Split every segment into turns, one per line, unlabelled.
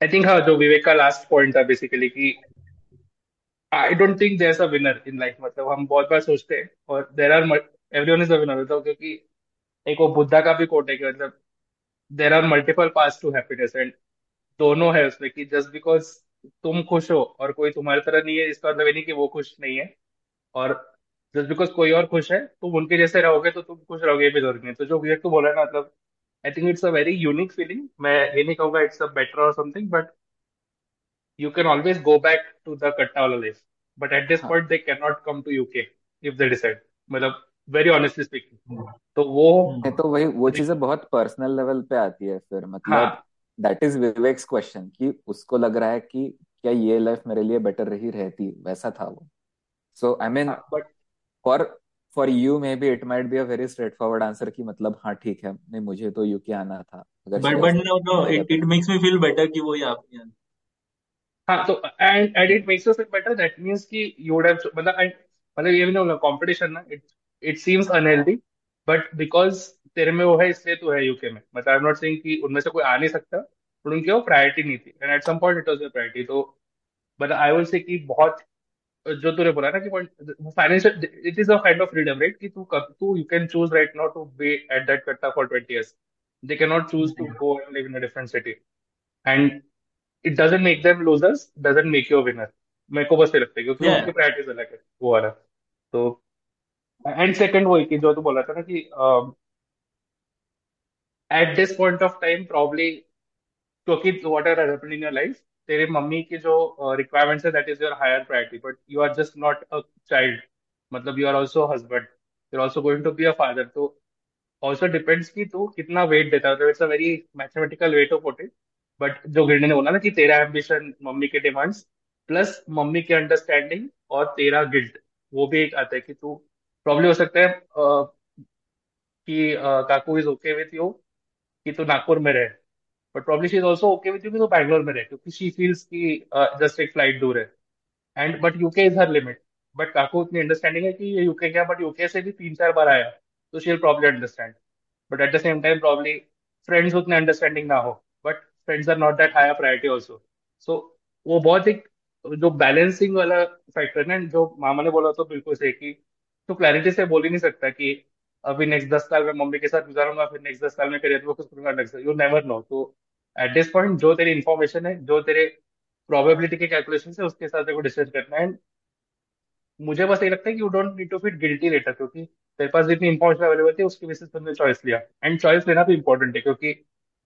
I think हाँ जो विवेक का लास्ट पॉइंट था बेसिकली कि I don't think there is a winner in life मतलब हम बहुत बार सोचते हैं और there are everyone is a winner मतलब क्योंकि एक वो बुद्धा का भी कोट है कि मतलब there are multiple paths to happiness and दोनों है उसमें कि जस्ट बिकॉज़ तुम खुश हो और कोई तुम्हारी तरह नहीं है, इसका मतलब ये नहीं कि वो खुश नहीं है और जस्ट बिकॉज़ कोई और खुश है तुम उनके जैसे रहोगे तो तुम खुश रहोगे ये भी ज़रूरी नहीं तो जो विवेक तो बोला ना मतलब I think it's a very unique feeling मैं ये नहीं कहूँगा it's a better or something but you can always go back to the Kattawala life. But at this
हाँ
point, they cannot come to UK if they decide. मतलब very honestly speaking.
Hmm,
तो वो
तो वही वो चीज़ें बहुत personal level पे आती है फिर मतलब दैट इज़ विवेक्स क्वेश्चन कि उसको लग रहा है कि क्या ये लाइफ मेरे लिए बेटर रही रहती वैसा था वो
so I
mean but for for you maybe it might be a very straightforward answer कि मतलब हाँ ठीक है। नहीं मुझे तो यूके आना था। अगर
but but
no
no
it
it makes me feel better कि वो यहाँ पे
हाँ तो and and it makes you feel better that means कि यू वुड हैव मतलब and- मतलब ये भी नहीं होगा कंपटीशन ना it it seems unhealthy but because तेरे में वो है इसलिए तू है यूके में। मतलब आई एम नॉट सेइंग कि उनमें से कोई आ नहीं सकता पर उनकी वो प्रायोरिटी नहीं थी। And at some point it was a priority तो बट आई विल से कि बहुत जो तूने बोला ना कि financial it is a kind of freedom right कि तू तू you can choose right now to be at that कट्टा for 20 years they can not choose to go and live in a different city and it doesn't make them losers doesn't make you a winner मेरे को बस ये लगता है क्योंकि
या
उनकी प्रायोरिटीज अलग है वो वाला। तो एंड सेकंड वही कि जो तू बोला था ना कि at this point of time probably क्योंकि what are happen in your life तेरे मम्मी की जो रिक्वायरमेंट्स है that is your higher priority but you are just not a child मतलब you are also husband you are also going to be a father तो also depends कि तू कितना weight देता है। It's a very mathematical way to put it but जो गिरने ने बोला ना कि तेरा एम्बिशन मम्मी के डिमांड्स प्लस मम्मी की अंडरस्टैंडिंग और तेरा गिल्ट वो भी एक आता है कि तू प्रॉब्लम हो सकता है अ, कि अ, काकू इज़ ओके विथ यू कि तू नागपुर में रहे। But problem she is also okay with you कि तू बैंगलोर में रहे, क्योंकि शी फील्स कि जस्ट एक फ़्लाइट दूर है। And but UK is her limit but काकू इतनी अंडरस्टैंडिंग है कि ये यूके गया बट यूके से भी तीन चार बार आया तो she will probably understand but at the same time probably friends उतने अंडरस्टैंडिंग ना हो but friends are not that higher priority also so वो बहुत एक, जो बैलेंसिंग वाला फैक्टर है जो मामा ने बोला तो बिल्कुल सही कि तो क्लैरिटी से बोल ही नहीं सकता कि, अभी नेक्स्ट दस साल में मम्मी के साथ गुजारूँगा, फिर नेक्स्ट दस साल में करियर फोकस करूँगा नेक्स्ट यू नेवर नो तो एट दिस पॉइंट जो तेरी इन्फॉर्मेशन है, जो तेरे प्रोबेबिलिटी के कैलकुलेशन है, उसके हिसाब तेरे को डिसाइड करना है। मुझे बस ये लगता है कि you don't need to feel guilty later क्योंकि तेरे पास जितनी इन्फॉर्मेशन अवेलेबल थी, उसके बेसिस पर तुमने चॉइस लिया। एंड चॉइस लेना भी इंपॉर्टेंट है, क्योंकि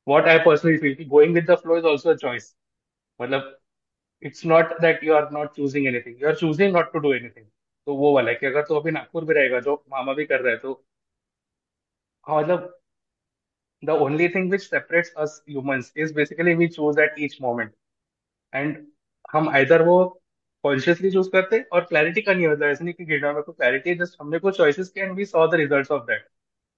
व्हाट आई पर्सनली फील कि going with the flow is also a choice मतलब it's not that you are not choosing anything you are choosing not to do anything तो वो वाला है कि अगर तू अभी नागपुर में रहेगा, जो मामा भी कर रहा है तो हाँ मतलब the only thing which separates us humans is basically we choose at each moment and हम आइदर वो कॉन्शियसली चूज़ करते और क्लैरिटी का नहीं होता। ऐसे नहीं कि गिरना में को क्लैरिटी जस्ट हमने कुछ चॉइसेस किए and we saw the results of that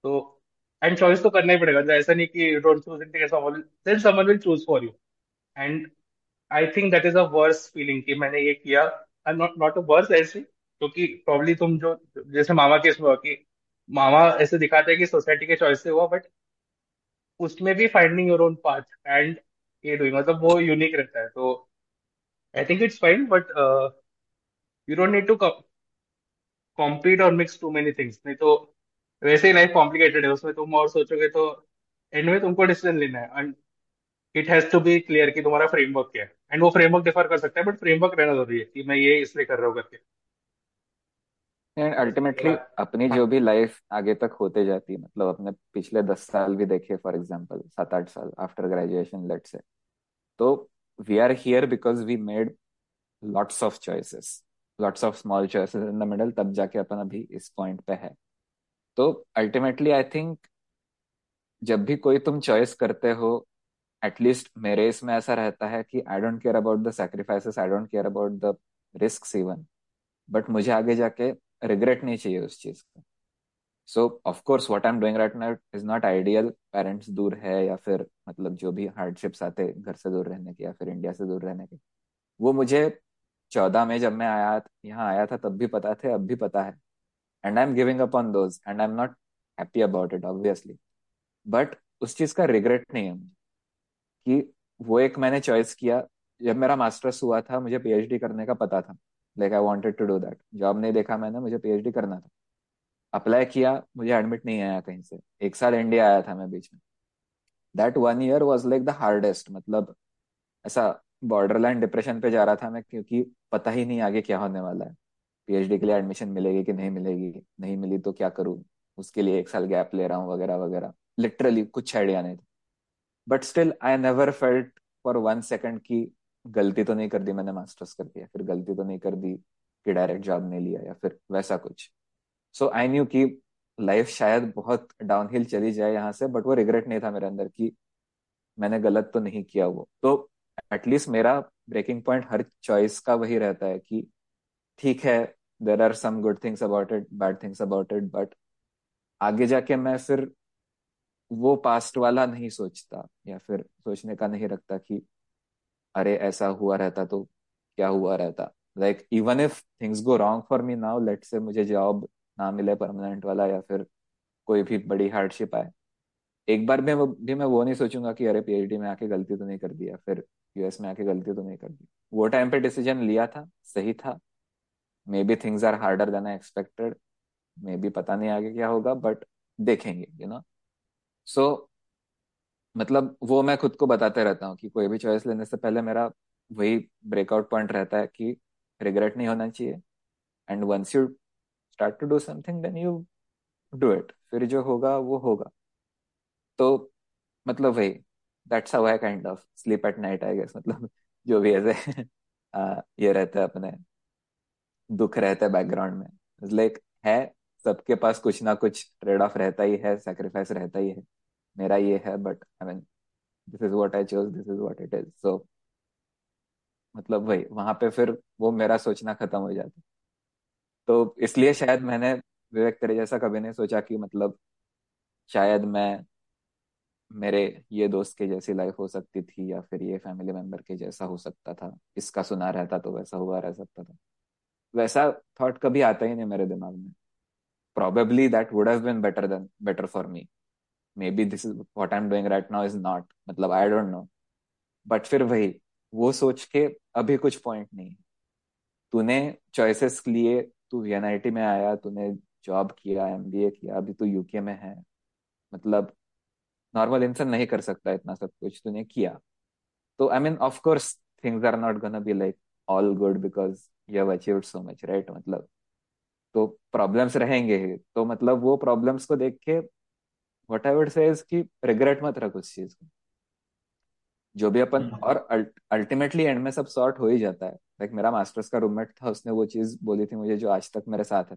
तो एंड चॉइस तो करना ही पड़ेगा। मतलब ऐसा नहीं कि don't choose anything someone then someone will choose for you and I think that is a worse feeling कि मैंने ये किया। नॉट नॉट अ वर्स ऐसे क्योंकि प्रॉब्ली तुम जो, जैसे मामा केस में हुआ कि मामा ऐसे दिखाते हैं कि सोसाइटी के चॉइस से हुआ बट उसमें भी finding your own path and ये डूइंग मतलब वो यूनिक रहता है तो I think it's fine but you don't need to compete और मिक्स टू मेनी थिंग्स नहीं तो वैसे ही लाइफ कॉम्प्लिकेटेड है, उसमें तुम और सोचोगे तो एंड में तुमको डिसीज़न लेना है and it has to be clear कि तुम्हारा फ्रेमवर्क क्या है एंड वो फ्रेमवर्क डिफर कर सकता है बट फ्रेमवर्क रहना ज़रूरी है कि मैं ये इसलिए कर रहा हूँ करके।
एंड अल्टीमेटली अपनी जो भी लाइफ आगे तक होते जाती है मतलब अपने पिछले दस साल भी देखे फॉर एग्ज़ाम्पल सात आठ साल आफ्टर ग्रेजुएशन लेट से तो we are here because we made lots of choices lots of small choices in the middle तब जाके अपन अभी इस पॉइंट पे है. तो अल्टीमेटली आई थिंक जब भी कोई तुम चॉइस करते हो एटलीस्ट मेरे इसमें ऐसा रहता है कि I don't care about the sacrifices I don't care about the risk even but मुझे आगे जाके रिग्रेट नहीं चाहिए उस चीज़ का। So of course what I am doing right now is not ideal parents दूर है या फिर मतलब जो भी हार्डशिप्स आते घर से दूर रहने के या फिर इंडिया से दूर रहने के, वो मुझे चौदह में जब मैं आया, यहाँ आया था, तब भी पता थे, अब भी पता है। And I am giving up on those and I am not happy about it obviously but उस चीज़ का रिग्रेट नहीं है मुझे। कि वो एक मैंने चॉइस किया, जब मेरा मास्टर्स हुआ था, मुझे पीएचडी करने का पता था। Like I wanted to do that job नहीं देखा मैंने, मुझे पीएचडी करना था। अप्लाई किया, मुझे एडमिट नहीं आया कहीं से। एक साल इंडिया आया था मैं बीच में। That one year was like the hardest मतलब ऐसा बॉर्डर लाइन डिप्रेशन पे जा रहा था मैं, क्योंकि पता ही नहीं आगे क्या होने वाला है। पीएचडी के लिए एडमिशन मिलेगी कि नहीं मिलेगी? नहीं मिली तो क्या करूँ? उसके लिए एक साल गैप ले रहा हूँ, वगैरह वगैरह। लिटरली कुछ आइडिया नहीं था। But still I never felt for one second की गलती तो नहीं कर दी मैंने मास्टर्स कर दिया फिर गलती तो नहीं कर दी कि डायरेक्ट जॉब नहीं लिया या फिर वैसा कुछ। सो आई न्यू कि लाइफ शायद बहुत डाउनहिल चली जाए यहाँ से बट वो रिग्रेट नहीं था मेरे अंदर कि मैंने गलत तो नहीं किया वो। तो एटलीस्ट मेरा ब्रेकिंग पॉइंट हर चॉइस का वही रहता है कि ठीक है there are some good things about it bad things about it but आगे जाके मैं फिर वो पास्ट वाला नहीं सोचता या फिर सोचने का नहीं रखता कि अरे ऐसा हुआ रहता तो क्या हुआ रहता? Like even if things go wrong for me now late से मुझे जॉब ना मिले परमानेंट वाला या फिर कोई भी बड़ी हार्डशिप आए, एक बार में भी मैं वो नहीं सोचूँगा कि अरे पीएचडी में आके गलती तो नहीं कर दिया फिर यूएस में आके गलती तो नहीं कर दी। वो टाइम पे डिसीज़न लिया था, सही था। Maybe things are harder than I expected maybe पता नहीं आगे क्या होगा बट देखेंगे यू नो सो मतलब वो मैं खुद को बताते रहता हूँ कि कोई भी चॉइस लेने से पहले मेरा वही ब्रेकआउट पॉइंट रहता है कि रिग्रेट नहीं होना चाहिए। And once you start to do something then you do it फिर जो होगा, वो होगा। तो मतलब वही that's how kind of sleep at night I guess मतलब जो भी ऐसे ये रहता है अपने, दुख रहता है बैकग्राउंड में। लाइक है, सबके पास कुछ ना कुछ ट्रेड ऑफ़ रहता ही है सेक्रीफाइस रहता ही है। मेरा ये है but I mean this is what I chose this is what it is so मतलब वही, वहाँ पे फिर वो मेरा सोचना खत्म हो जाता। तो इसलिए शायद मैंने विवेक तेरे जैसा कभी नहीं सोचा कि मतलब शायद मैं मेरे ये दोस्त के जैसी लाइफ हो सकती थी या फिर ये फैमिली मेंबर के जैसा हो सकता था। इसका सुना रहता तो वैसा हुआ, रह सकता था। वैसा थॉट कभी आता ही नहीं मेरे दिमाग में। Probably that would have been better than, better for me maybe this is what i'm doing right now is not मतलब आई डोंट नो बट फिर वही, वो सोच के अभी कुछ पॉइंट नहीं तूने चॉइसेस लिए, तू वीएनआईटी में आया, तूने जॉब किया एमबीए किया, अभी तू यूके में है। मतलब नॉर्मल इंसान नहीं कर सकता इतना सब कुछ तूने किया। तो I mean of course things are not gonna be like all good because you have achieved so much right मतलब तो प्रॉब्लम्स रहेंगे तो मतलब वो प्रॉब्लम्स को देख के वट आई वुड से कि रिग्रेट मत रख उस चीज़ को। जो भी अपन और अल्टीमेटली एंड में सब सॉर्ट हो ही जाता है। लाइक मेरा मास्टर्स का रूममेट था उसने वो चीज़ बोली थी मुझे जो आज तक मेरे साथ है।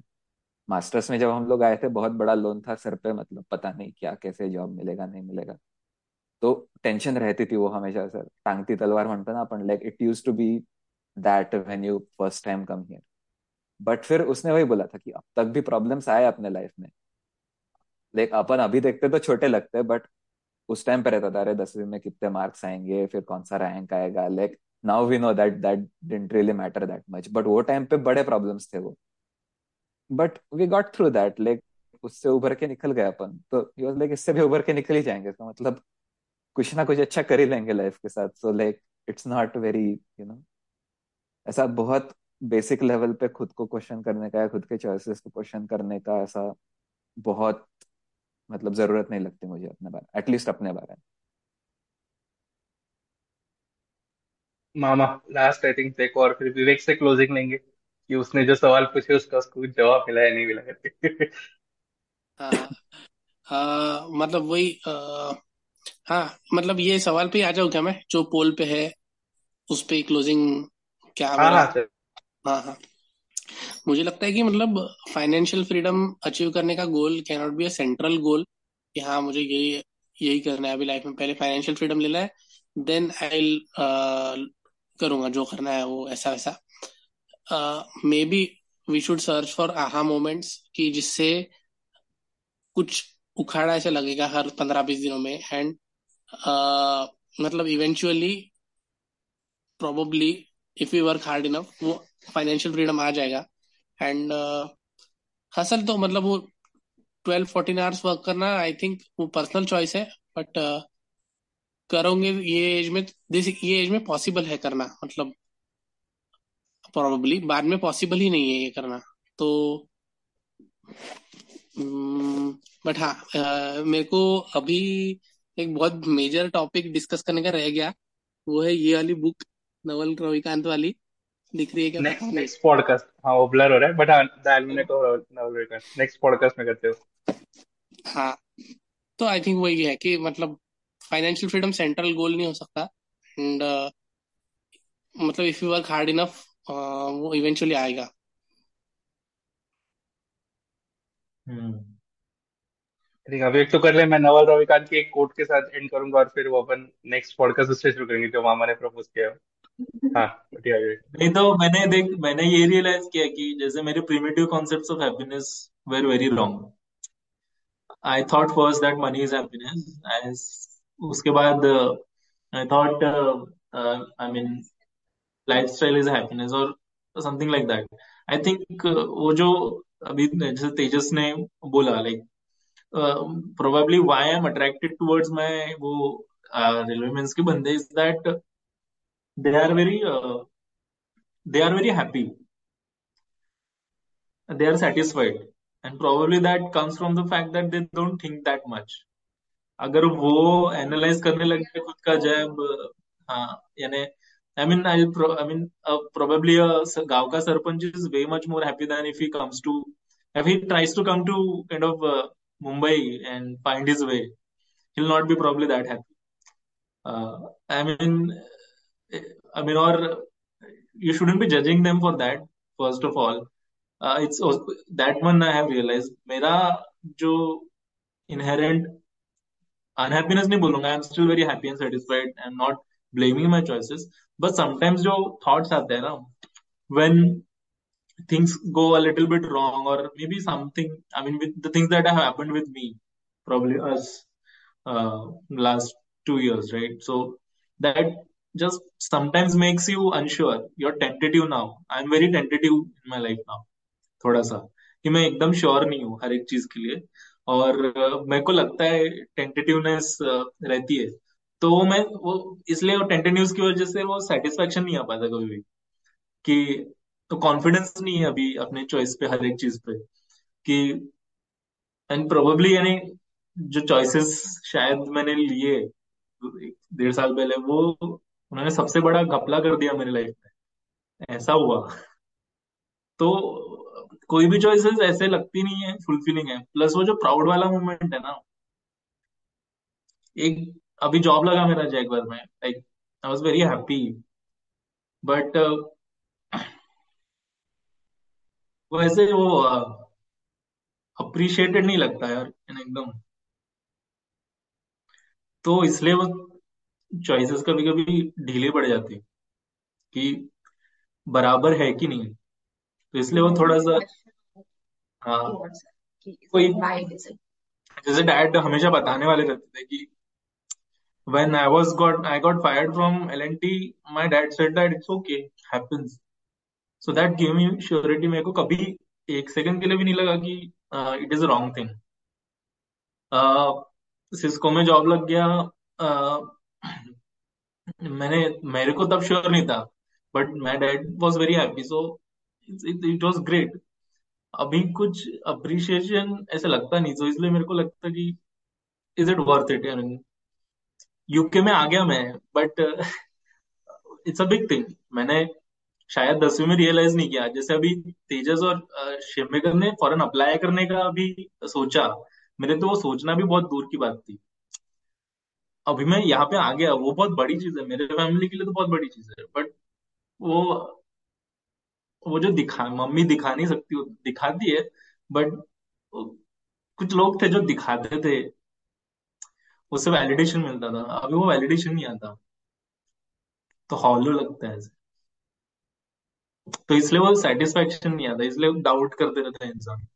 मास्टर्स में जब हम लोग आए थे बहुत बड़ा लोन था सर पे मतलब पता नहीं क्या कैसे जॉब मिलेगा नहीं मिलेगा। तो टेंशन रहती थी वो हमेशा सर। टांगती तलवार म्हणतो ना अपन like it used to be that when you first time come here but फिर उसने वही बोला था कि अब तक भी प्रॉब्लम्स आए अपने लाइफ में। लाइक अपन अभी देखते तो छोटे लगते हैं बट उस टाइम पे रहता था, अरे दसवीं में कितने मार्क्स आएँगे, फिर कौन सा रैंक आएगा? Like now we know that that didn't really matter that much but वो टाइम पे बड़े प्रॉब्लम्स थे वो. But we got through that like उससे उभर के निकल गए अपन. तो लाइक इससे भी उभर के निकल ही जाएँगे. तो मतलब कुछ ना कुछ अच्छा कर ही लेंगे लाइफ के साथ. So like it's not very you know ऐसा बहुत बेसिक लेवल पे खुद को क्वेश्चन करने का या खुद के चॉइसेस को क्वेश्चन करने का ऐसा बहुत मतलब ज़रूरत नहीं लगती मुझे अपने बारे एटलीस्ट अपने बारे में।
मामा लास्ट आई थिंक एक और फिर विवेक से क्लोजिंग लेंगे कि उसने जो सवाल पूछे उसका उसको जवाब मिला या नहीं मिला करके।
हाँ हाँ मतलब वही हाँ मतलब ये सवाल पे आ जाऊँ क्या मैं? जो पोल पे है उस पे क्लोजिंग क्या
हाँ
मेरा
हाँ
हाँ हाँ। मुझे लगता है कि मतलब फाइनेंशियल फ्रीडम अचीव करने का goal can not be a central goal कि हाँ मुझे यही यही करना है। अभी लाइफ में पहले फाइनेंशियल फ्रीडम लेना है देन आई करूँगा जो करना है वो ऐसा वैसा। Maybe we should search for aha moments कि जिससे कुछ उखाड़ा ऐसा लगेगा हर पंद्रह बीस दिनों में। एंड uh, मतलब eventually probably if you work hard enough वो फाइनेंशियल फ्रीडम आ जाएगा। एंड हसल तो मतलब वो ट्वेल्व फोर्टीन आवर्स वर्क करना आई थिंक वो पर्सनल चॉइस है बट uh, करोगे ये एज में दिस ये एज में पॉसिबल है करना मतलब प्रोबेबली बाद में पॉसिबल ही नहीं है ये करना। तो बट हाँ मेरे को अभी एक बहुत मेजर टॉपिक डिस्कस करने का रह गया वो है ये वाली बुक नवल रविकांत वाली। दिख रही है क्या?
नेक्स्ट पॉडकास्ट हाँ वो ब्लर हो रहा है बट हाँ दालमिने को नवल रविकांत नेक्स्ट पॉडकास्ट में करते हो।
हाँ तो आई थिंक वही है कि मतलब फाइनेंशियल फ्रीडम सेंट्रल गोल नहीं हो सकता। एंड uh, मतलब if you work hard enough वो इवेंचुअली आएगा।
हम्म। ठीक है अभी एक तो कर ले मैं नवल रविकांत के एक कोट के साथ एंड करूँगा और फिर वो अपन नेक्स्ट पॉडकास्ट उससे शुरू करेंगे जो मामा ने प्रपोज किया हाँ
नहीं तो मैंने देख, मैंने ये रियलाइज़ किया कि जैसे मेरे primitive concepts of happiness were very wrong I thought first that money is happiness उसके बाद I thought I mean lifestyle is happiness और something like that I think वो जो अभी जैसे तेजस ने बोला like probably why I am attracted towards my वो रेलवे मेंस के बंदे is that They are very they are very happy they are satisfied and probably that comes from the fact that they don't think that much अगर वो analyse करने लगे खुद का जब हाँ यानी I mean, I'll pro- I mean, uh, probably a गांव का sarpanch is way much more happy than if he comes to, if he tries to come to kind of uh, Mumbai and find his way. He'll not be probably that happy. Uh, I mean, I mean, or you shouldn't be judging them for that. First of all, uh, it's that one I have realized. मेरा जो inherent unhappiness नहीं बोलूंगा. I'm still very happy and satisfied. I'm not blaming my choices. But sometimes जो thoughts आते हैं ना when things go a little bit wrong or maybe something I mean with the things that have happened with me probably us uh, last two years right so that just sometimes makes you unsure. You're tentative now. I'm very tentative in my life now. थोड़ा सा। कि मैं एकदम sure नहीं हूँ हर एक चीज़ के लिए। और मेरे को लगता है टेंटेटिवनेस रहती है। तो वो मैं, वो, इसलिए वो टेंटे न्यूज़ की वजह से वो सेटिस्फेक्शन नहीं आ पाता कभी भी। कि तो कॉन्फिडेंस नहीं है अभी अपने चॉइस पे, हर एक चीज़ पे। कि एंड प्रोबेबली यानी जो चॉइसेस शायद मैंने लिए डेढ़ साल पहले, वो उन्होंने सबसे बड़ा घपला कर दिया मेरी लाइफ में। ऐसा हुआ। तो कोई भी चॉइसेस ऐसे लगती नहीं है फुलफिलिंग है। प्लस वो जो प्राउड वाला मोमेंट है ना एक अभी जॉब लगा मेरा जैगवर में like I was very happy but वैसे वो अप्रिशिएटेड uh, नहीं लगता यार एकदम। तो इसलिए वो चॉइसेस कभी कभी ढीले पड़ जाती कि बराबर है कि नहीं तो इसलिए वो थोड़ा सा हाँ कोई जैसे डैड हमेशा बताने वाले रहते थे कि when I was got I got fired from L&T, my dad said that it's okay, happens. So that gave me surety. मेरे को कभी एक सेकंड के लिए भी नहीं लगा कि it is wrong thing Cisco में जॉब लग गया uh, मैंने, मेरे को तब श्योर नहीं था but my dad was very happy so it was great अभी कुछ अप्रिशिएशन ऐसा लगता नहीं तो इसलिए मेरे को लगता कि is it worth it UK में आ गया मैं but it's a big thing मैंने शायद दसवीं में रियलाइज़ नहीं किया। जैसे अभी तेजस और शिवमेकर ने फॉरन अप्लाई करने का अभी सोचा। मेरे तो वो सोचना भी बहुत दूर की बात थी। अभी मैं यहाँ पे आ गया, वो बहुत बड़ी चीज़ है, मेरे फैमिली के लिए तो बहुत बड़ी चीज़ है बट वो वो जो दिखा, मम्मी दिखा नहीं सकती दिखाती है बट कुछ लोग थे जो दिखाते थे उससे वैलिडेशन मिलता था, अभी वो वैलिडेशन नहीं आता तो हॉलो लगता है तो इसलिए वो सेटिस्फेक्शन नहीं आता, इसलिए डाउट करते रहते हैं इंसान।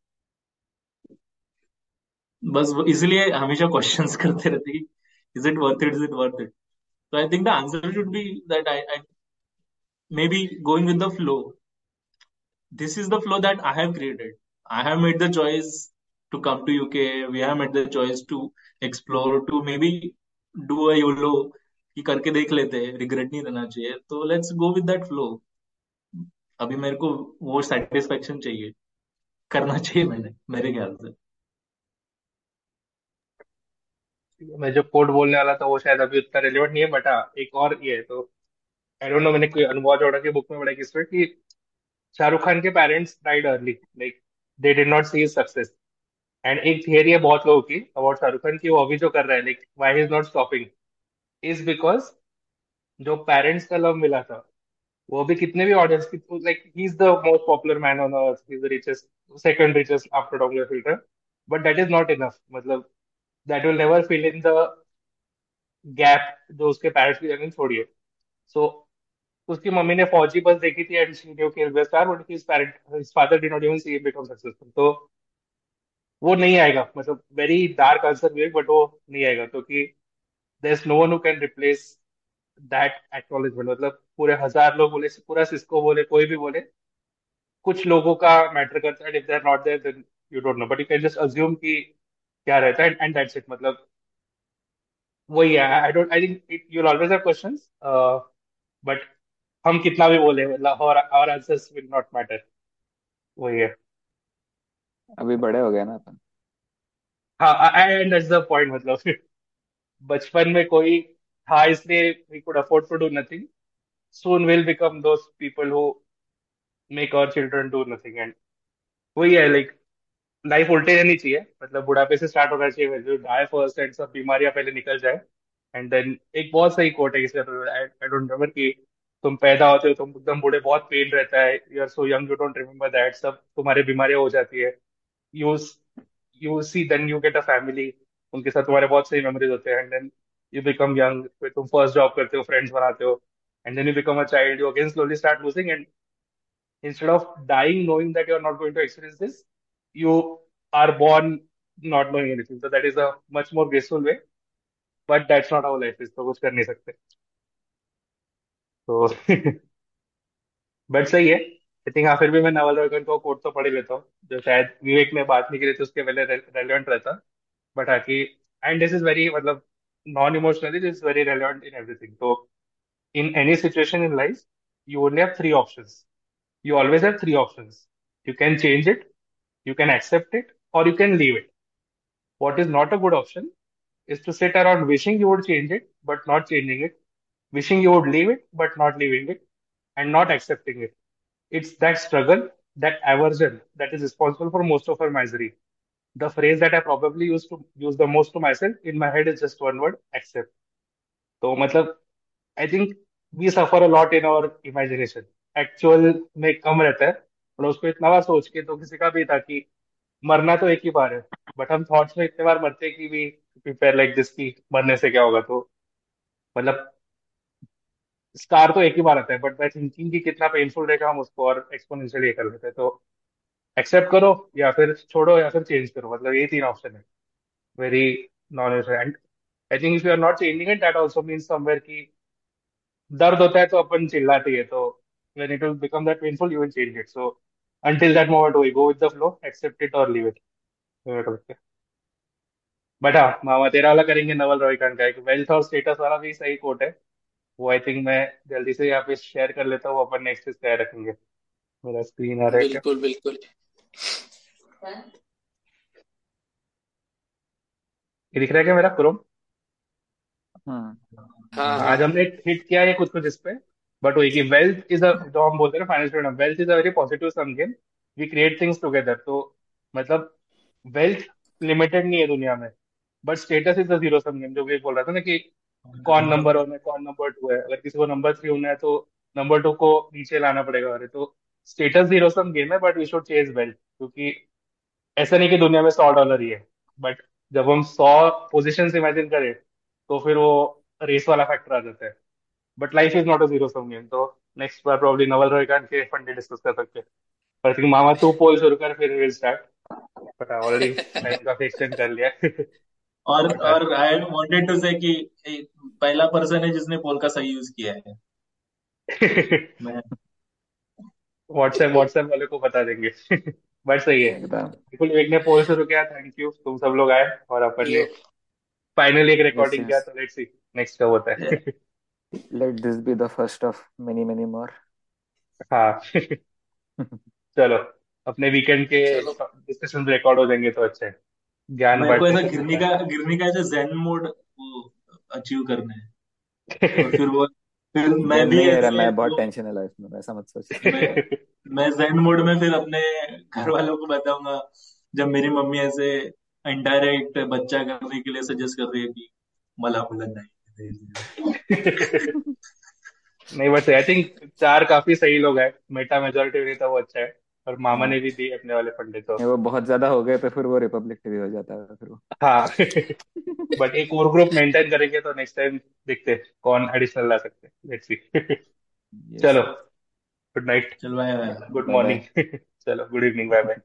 बस इसलिए हमेशा क्वेश्चंस करते रहते कि is it worth it is it worth it तो I think the answer should be that I I may be going with the this is the flow that I have created. I have made the choice to come to UK. We have made the choice to explore, to maybe do a YOLO कि करके देख लेते हैं। Regret नहीं रहना चाहिए। तो let's go with that flow अभी मेरे को वो सेटिस्फेक्शन चाहिए। करना चाहिए मैंने मेरे ख्याल से।
मैं जो कोड बोलने वाला था, वो शायद अभी उतना रिलेवेंट नहीं है बट हाँ एक और ये है तो आई डोंट नो मैंने कोई अनुभव जोड़ा की बुक में पढ़ा किस पे कि शाहरुख खान के parents died early like they did not see success and एक थियरी है बहुत लोगों की अबाउट शाहरुख खान की वो अभी जो कर रहा है like why is not stopping is because जो पेरेंट्स का लव मिला था, वो भी कितने भी ऑडियंस की like he is the most popular man on earth he is the richest second richest after doctor filter but that is not enough मतलब that will never fill in the gap जो उसके parents की जगह छोड़िए सो उसकी mummy ने फौजी बस देखी थी and she knew kill star but his parent his father did not even see become successful तो वो नहीं आएगा। मतलब very dark answer Vivek but वो नहीं आएगा। क्योंकि there is no one who can replace that acknowledgement मतलब पूरे हज़ार लोग बोले, पूरा सिस्को बोले, कोई भी बोले, कुछ लोगों का मैटर करता है। If they are not there then you don't know but you can just assume कि क्या रहता है एंड दैट्स इट मतलब। वही है I don't I think you will always have questions but हम कितना भी बोले मतलब और our answers will not matter वही है।
अभी बड़े हो गए ना अपन।
हाँ एंड दैट्स द पॉइंट मतलब। बचपन में कोई था इसलिए we could afford to do nothing soon will become those people who make our children do nothing and वही है लाइक लाइफ उल्टे रहनी चाहिए। मतलब बुढ़ापे से स्टार्ट होना चाहिए जो डाई फ़र्स्ट एंड सब बीमारियाँ पहले निकल जाए। एंड देन एक बहुत सही कोट है इसलिए आई डोंट रिमेम्बर कि तुम पैदा होते हो तुम एकदम बूढ़े बहुत पेन रहता है you are so young you don't remember that सब तुम्हारे बीमारियाँ हो जाती है। You you see then you get a family उनके साथ तुम्हारे बहुत सही मेमोरीज होते हैं। And then you become young फिर तुम फ़र्स्ट जॉब करते हो फ्रेंड्स बनाते हो। And then you become a child, you again slowly start losing. And instead of dying knowing that you're not going to experience this, you are born not knowing anything. So that is a much more graceful way. But that's not how life is. तो कुछ कर नहीं सकते तो but सही है I think हाँ फिर भी मैं नवल रॉयकन को कोट तो पढ़ ही लेता हूँ जो शायद विवेक में बात नहीं की रही थी उसके पहले रेलिवेंट रहता बट हाँ कि एंड दिस इज वेरी मतलब non emotionally this is very relevant in everything तो in any situation in life, you only have three options. You always have three options. You can change it, you can accept it, or you can leave it. What is not a good option is to sit around wishing you would change it, but not changing it, wishing you would leave it, but not leaving it, and not accepting it. It's that struggle, that aversion that is responsible for most of our misery. The phrase that I probably used to use the most to myself in my head is just one word, accept. तो मतलब I think we suffer a lot in our imagination actual में कम रहता है और उसको इतना बार सोच के तो किसी का भी था कि मरना तो एक ही बार है बट हम थॉट्स में इतने बार मरते हैं कि भी प्रिपेयर लाइक दिस की मरने से क्या होगा तो मतलब स्कार तो एक ही बार आता है बट मैं थिंकिंग की कितना पेनफुल रहेगा हम उसको और एक्सपोनेंशियली कर लेते हैं तो एक्सेप्ट करो या फिर छोड़ो या फिर चेंज करो मतलब ये तीन ऑप्शन है। Very known and I think if you are not changing it that also means somewhere की दर्द होता है तो अपन चिल्लाते हैं तो when it will become that painful, you will change it. So until that moment we go with the flow accept it or leave it. But हाँ मामा तेरा वाला करेंगे नवल रॉयकान का एक वेल्थ और स्टेटस वाला भी सही कोट है। वो आई थिंक मैं जल्दी से यहाँ पे शेयर कर लेता हूँ अपन नेक्स्ट तय रखेंगे। मेरा स्क्रीन आ रहा है क्या?
बिल्कुल बिल्कुल।
ये दिख रहा है क्या मेरा? क्रोम
हाँ।
आज
हाँ।
हमने हिट किया है कुछ कुछ इस पे। बट वही कि वेल्थ इज़ अ जो हम बोलते हैं ना financial freedom wealth is a very positive sum game we create things together तो मतलब वेल्थ लिमिटेड नहीं है दुनिया में but status is a zero sum game जो भी बोल रहा था ना कि कौन नंबर वन है, कौन नंबर टू है। अगर किसी को नंबर थ्री होना है तो नंबर टू को नीचे लाना पड़ेगा अरे तो स्टेटस ज़ीरो सम गेम है but we should chase wealth क्योंकि ऐसा नहीं कि दुनिया में सौ डॉलर ही है। बट जब हम सौ पोजिशन इमेजिन करें तो फिर वो रेस वाला फैक्टर आ जाता है। But life is not a zero sum game तो नेक्स्ट बार प्रॉब्ली नवल रॉयकान के फंडे डिस्कस कर सकते हैं। पर थिंक मामा तू पोल शुरू कर फिर will start but I already time काफ़ी एक्सटेंड कर लिया।
और और आई वांटेड टू से कि पहला पर्सन है जिसने पोल का सही यूज़ किया है।
व्हाट्सएप व्हाट्सएप वाले को बता देंगे। बट सही है। बिल्कुल एक ने पोल शुरू किया थैंक यू तुम सब लोग आए और अपन ने फाइनली एक रिकॉर्डिंग किया तो लेट्स सी नेक्स्ट कब होता है।
Let this be the first of many many more
हाँ। चलो अपने वीकेंड के
चलो।
डिस्कशन रिकॉर्ड हो जाएँगे तो अच्छा। ज्ञान
मेरे को ऐसा
का
गिरने का गिरने का ऐसा जैन मोड वो अचीव करना है। और फिर वो फिर मैं
जैन
भी
नहीं
ऐसे
मैं बहुत टेंशन है लाइफ में ऐसा मत सोच।
मैं मैं जैन मोड में फिर अपने घर वालों को बताऊँगा जब मेरी मम्मी ऐसे इनडायरेक्ट बच्चा करने के लिए सजेस्ट कर रही है कि मला मुलं नाही
नहीं बस आई थिंक चार काफ़ी सही लोग हैं। मेटा मेजोरिटी नहीं था वो अच्छा है। और मामा ने भी दी अपने वाले फंडे तो
वो बहुत ज़्यादा हो गए तो फिर वो रिपब्लिक टीवी हो जाता है फिर वो।
हाँ। बट एक और ग्रुप मेंटेन करेंगे तो नेक्स्ट टाइम देखते कौन एडिशनल ला सकते हैं। लेट्स सी चलो। गुड नाइट
चलो
गुड
बाय बाय
मॉर्निंग चलो गुड इवनिंग बाय बाय